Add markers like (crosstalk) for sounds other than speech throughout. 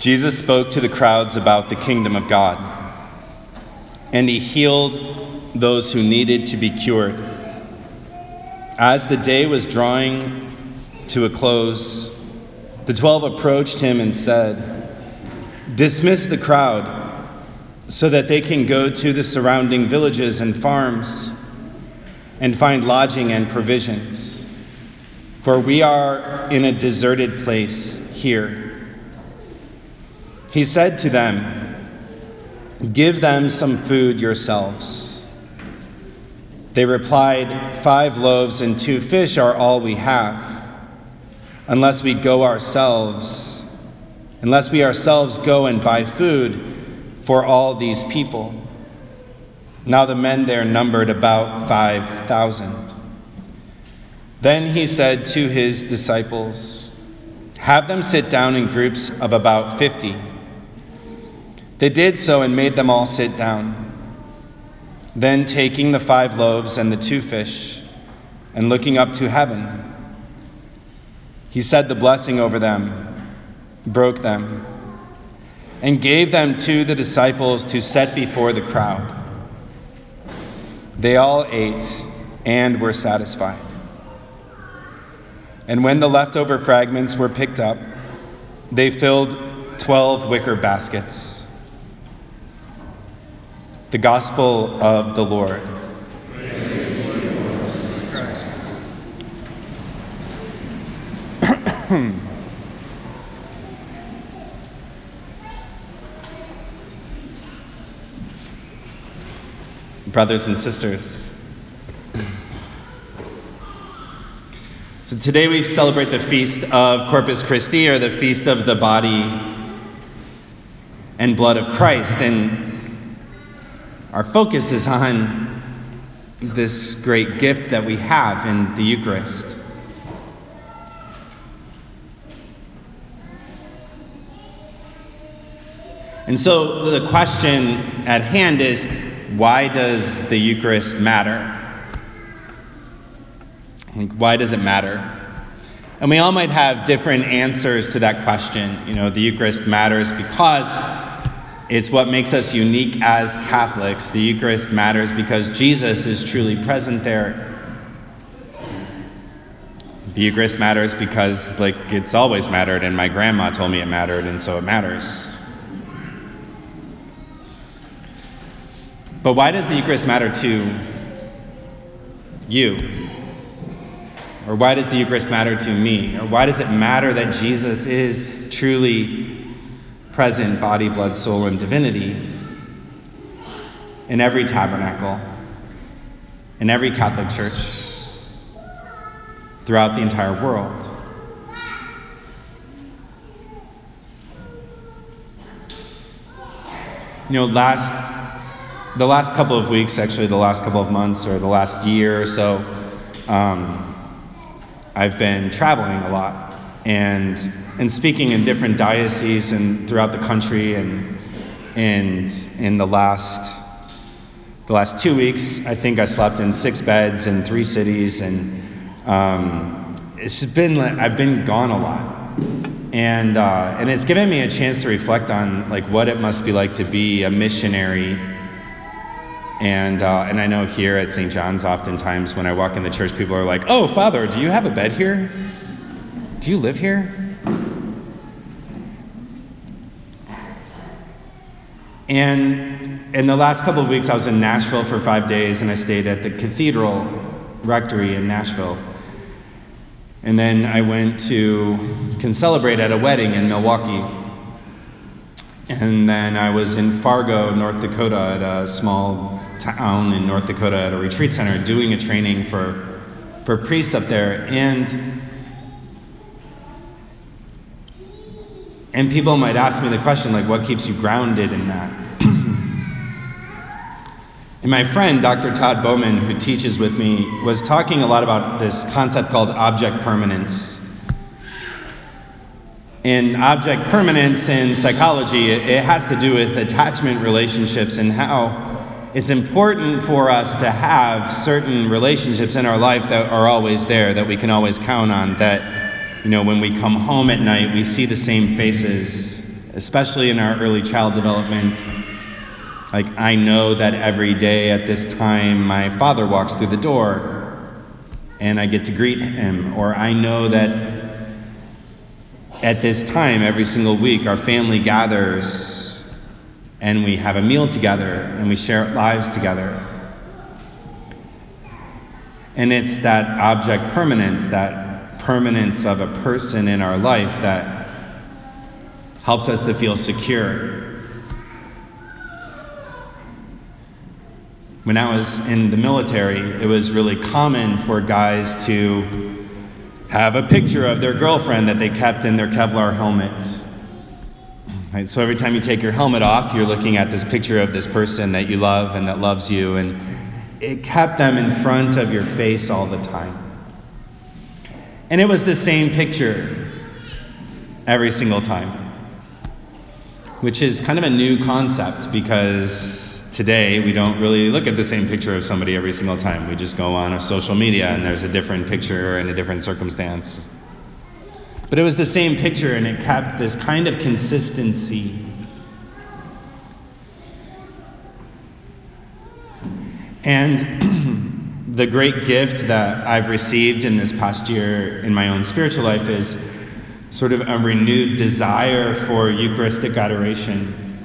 Jesus spoke to the crowds about the kingdom of God, and he healed those who needed to be cured. As the day was drawing to a close, the twelve approached him and said, Dismiss the crowd so that they can go to the surrounding villages and farms and find lodging and provisions. For we are in a deserted place here. He said to them, Give them some food yourselves. They replied, Five loaves and two fish are all we have, unless we go ourselves, unless we ourselves go and buy food for all these people. Now the men there numbered about 5,000. Then he said to his disciples, Have them sit down in groups of about 50. They did so and made them all sit down. Then, taking the five loaves and the two fish, and looking up to heaven, he said the blessing over them, broke them and gave them to the disciples to set before the crowd. They all ate and were satisfied. And when the leftover fragments were picked up, they filled 12 wicker baskets. The Gospel of the Lord. (clears throat) brothers and sisters. So today we celebrate the feast of Corpus Christi, or the feast of the body and blood of Christ. And our focus is on this great gift that we have in the Eucharist. And so the question at hand is why does the Eucharist matter? Why does it matter? And we all might have different answers to that question. You know, the Eucharist matters because it's what makes us unique as Catholics. The Eucharist matters because Jesus is truly present there. The Eucharist matters because, like, it's always mattered, and my grandma told me it mattered, and so it matters. But why does the Eucharist matter to you? Or why does the Eucharist matter to me? Or why does it matter that Jesus is truly present, body, blood, soul, and divinity in every tabernacle, in every Catholic church, throughout the entire world? You know, last the last couple of weeks, actually, the last couple of months or the last year or so, um, I've been traveling a lot and, and speaking in different dioceses and throughout the country. And, and in the last, the last two weeks, I think I slept in six beds in three cities. And um, it's just been, I've been gone a lot. And, uh, and it's given me a chance to reflect on like what it must be like to be a missionary and, uh, and I know here at St. John's, oftentimes when I walk in the church, people are like, Oh, Father, do you have a bed here? Do you live here? And in the last couple of weeks, I was in Nashville for five days and I stayed at the Cathedral Rectory in Nashville. And then I went to can celebrate at a wedding in Milwaukee. And then I was in Fargo, North Dakota, at a small town in North Dakota at a retreat center doing a training for, for priests up there. And, and people might ask me the question, like, what keeps you grounded in that? (clears throat) and my friend, Dr. Todd Bowman, who teaches with me, was talking a lot about this concept called object permanence. In object permanence in psychology, it, it has to do with attachment relationships and how it's important for us to have certain relationships in our life that are always there, that we can always count on, that, you know, when we come home at night, we see the same faces especially in our early child development. Like, I know that every day at this time my father walks through the door and I get to greet him, or I know that at this time every single week our family gathers and we have a meal together and we share lives together. And it's that object permanence, that permanence of a person in our life that helps us to feel secure. When I was in the military, it was really common for guys to have a picture of their girlfriend that they kept in their Kevlar helmet. Right, so every time you take your helmet off, you're looking at this picture of this person that you love and that loves you, and it kept them in front of your face all the time. And it was the same picture every single time, which is kind of a new concept because today we don't really look at the same picture of somebody every single time. We just go on a social media and there's a different picture in a different circumstance. But it was the same picture and it kept this kind of consistency. And the great gift that I've received in this past year in my own spiritual life is sort of a renewed desire for Eucharistic adoration.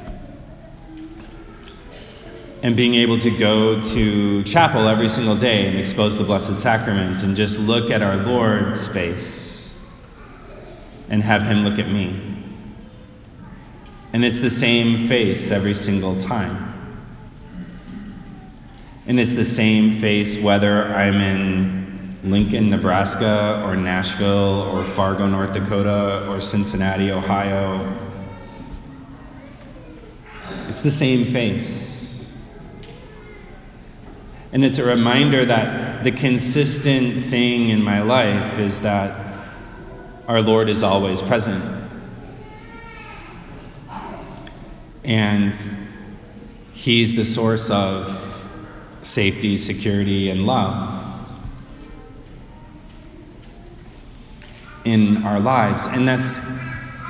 And being able to go to chapel every single day and expose the Blessed Sacrament and just look at our Lord's face and have him look at me. And it's the same face every single time. And it's the same face whether I'm in Lincoln, Nebraska, or Nashville, or Fargo, North Dakota, or Cincinnati, Ohio. It's the same face. And it's a reminder that the consistent thing in my life is that our Lord is always present. And He's the source of safety, security, and love in our lives. And that's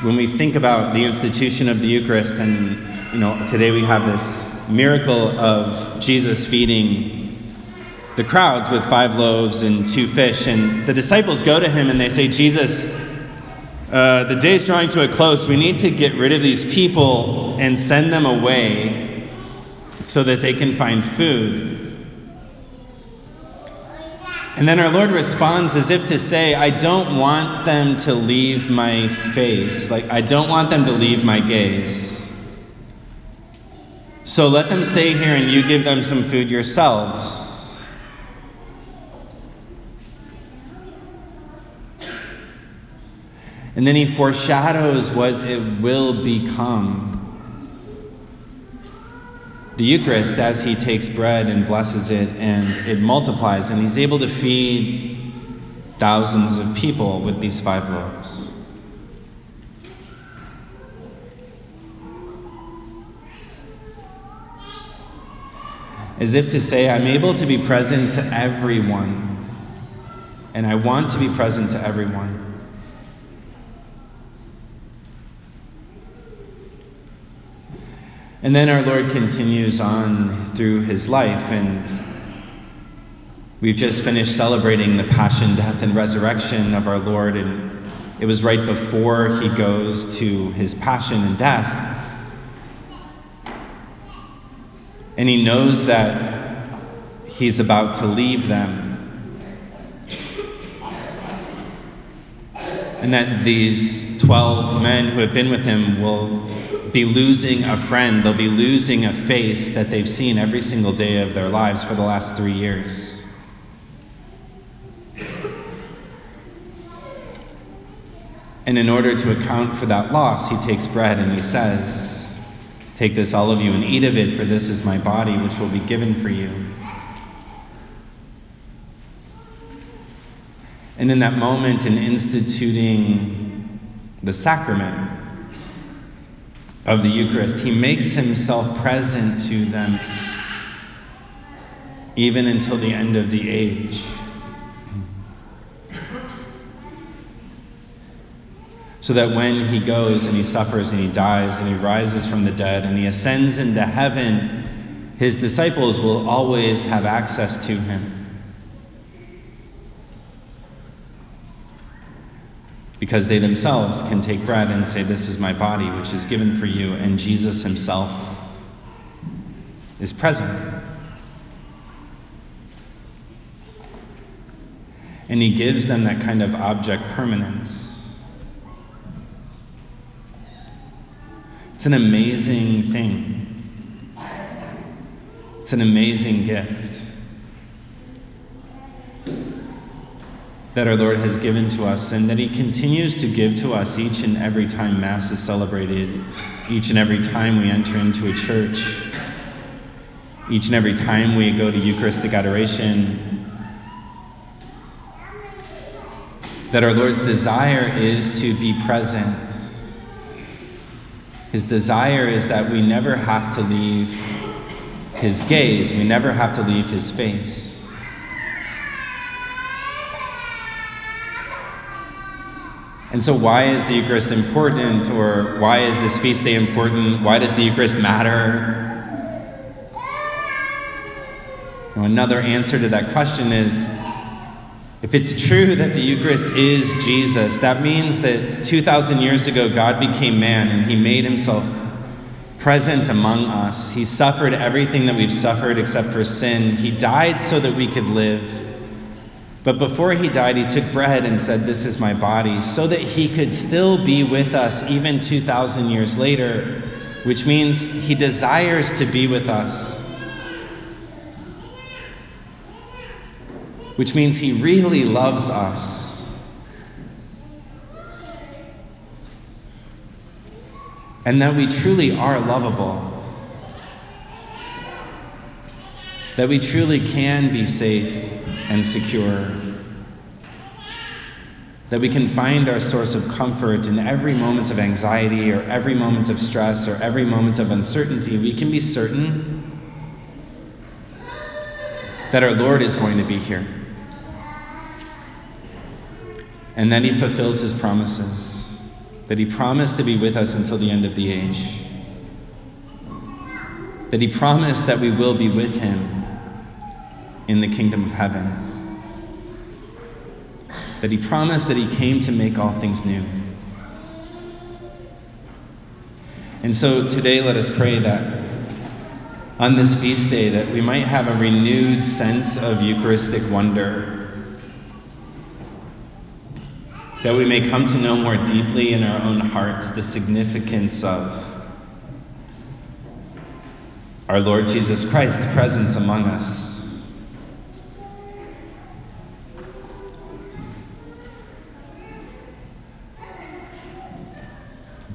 when we think about the institution of the Eucharist, and you know, today we have this miracle of Jesus feeding the crowds with five loaves and two fish. And the disciples go to him and they say, Jesus, uh, the day is drawing to a close. We need to get rid of these people and send them away so that they can find food. And then our Lord responds as if to say, I don't want them to leave my face. Like, I don't want them to leave my gaze. So let them stay here and you give them some food yourselves. And then he foreshadows what it will become. The Eucharist, as he takes bread and blesses it, and it multiplies, and he's able to feed thousands of people with these five loaves. As if to say, I'm able to be present to everyone, and I want to be present to everyone. And then our Lord continues on through his life, and we've just finished celebrating the passion, death, and resurrection of our Lord, and it was right before he goes to his passion and death. And he knows that he's about to leave them. And that these 12 men who have been with him will be losing a friend, they'll be losing a face that they've seen every single day of their lives for the last three years. And in order to account for that loss, he takes bread and he says, Take this, all of you, and eat of it, for this is my body, which will be given for you. And in that moment, in instituting the sacrament, of the Eucharist, he makes himself present to them even until the end of the age. so that when he goes and he suffers and he dies and he rises from the dead and he ascends into heaven, his disciples will always have access to him. Because they themselves can take bread and say, This is my body, which is given for you, and Jesus himself is present. And he gives them that kind of object permanence. It's an amazing thing. It's an amazing gift that our Lord has given to us and that He continues to give to us each and every time Mass is celebrated, each and every time we enter into a church, each and every time we go to Eucharistic adoration, that our Lord's desire is to be present. His desire is that we never have to leave His gaze, we never have to leave His face. And so, why is the Eucharist important, or why is this feast day important? Why does the Eucharist matter? another answer to that question is if it's true that the Eucharist is Jesus, that means that 2,000 years ago God became man and he made himself present among us. He suffered everything that we've suffered except for sin. He died so that we could live. But before he died, he took bread and said, This is my body, so that he could still be with us even 2,000 years later, which means he desires to be with us. which means he really loves us. And that we truly are lovable. That we truly can be safe and secure. That we can find our source of comfort in every moment of anxiety or every moment of stress or every moment of uncertainty. We can be certain that our Lord is going to be here. And then he fulfills his promises that he promised to be with us until the end of the age. That he promised that we will be with him in the kingdom of heaven. That he promised that he came to make all things new. And so today let us pray that on this feast day that we might have a renewed sense of Eucharistic wonder that we may come to know more deeply in our own hearts the significance of our Lord Jesus Christ's presence among us.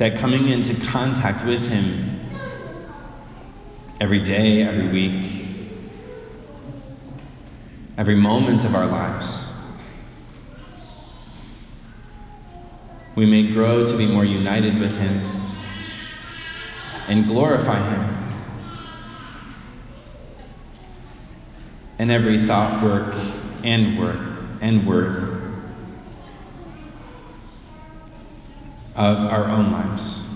That coming into contact with Him every day, every week, every moment of our lives we may grow to be more united with Him and glorify Him. In every thought, work, and word, and word of our own lives.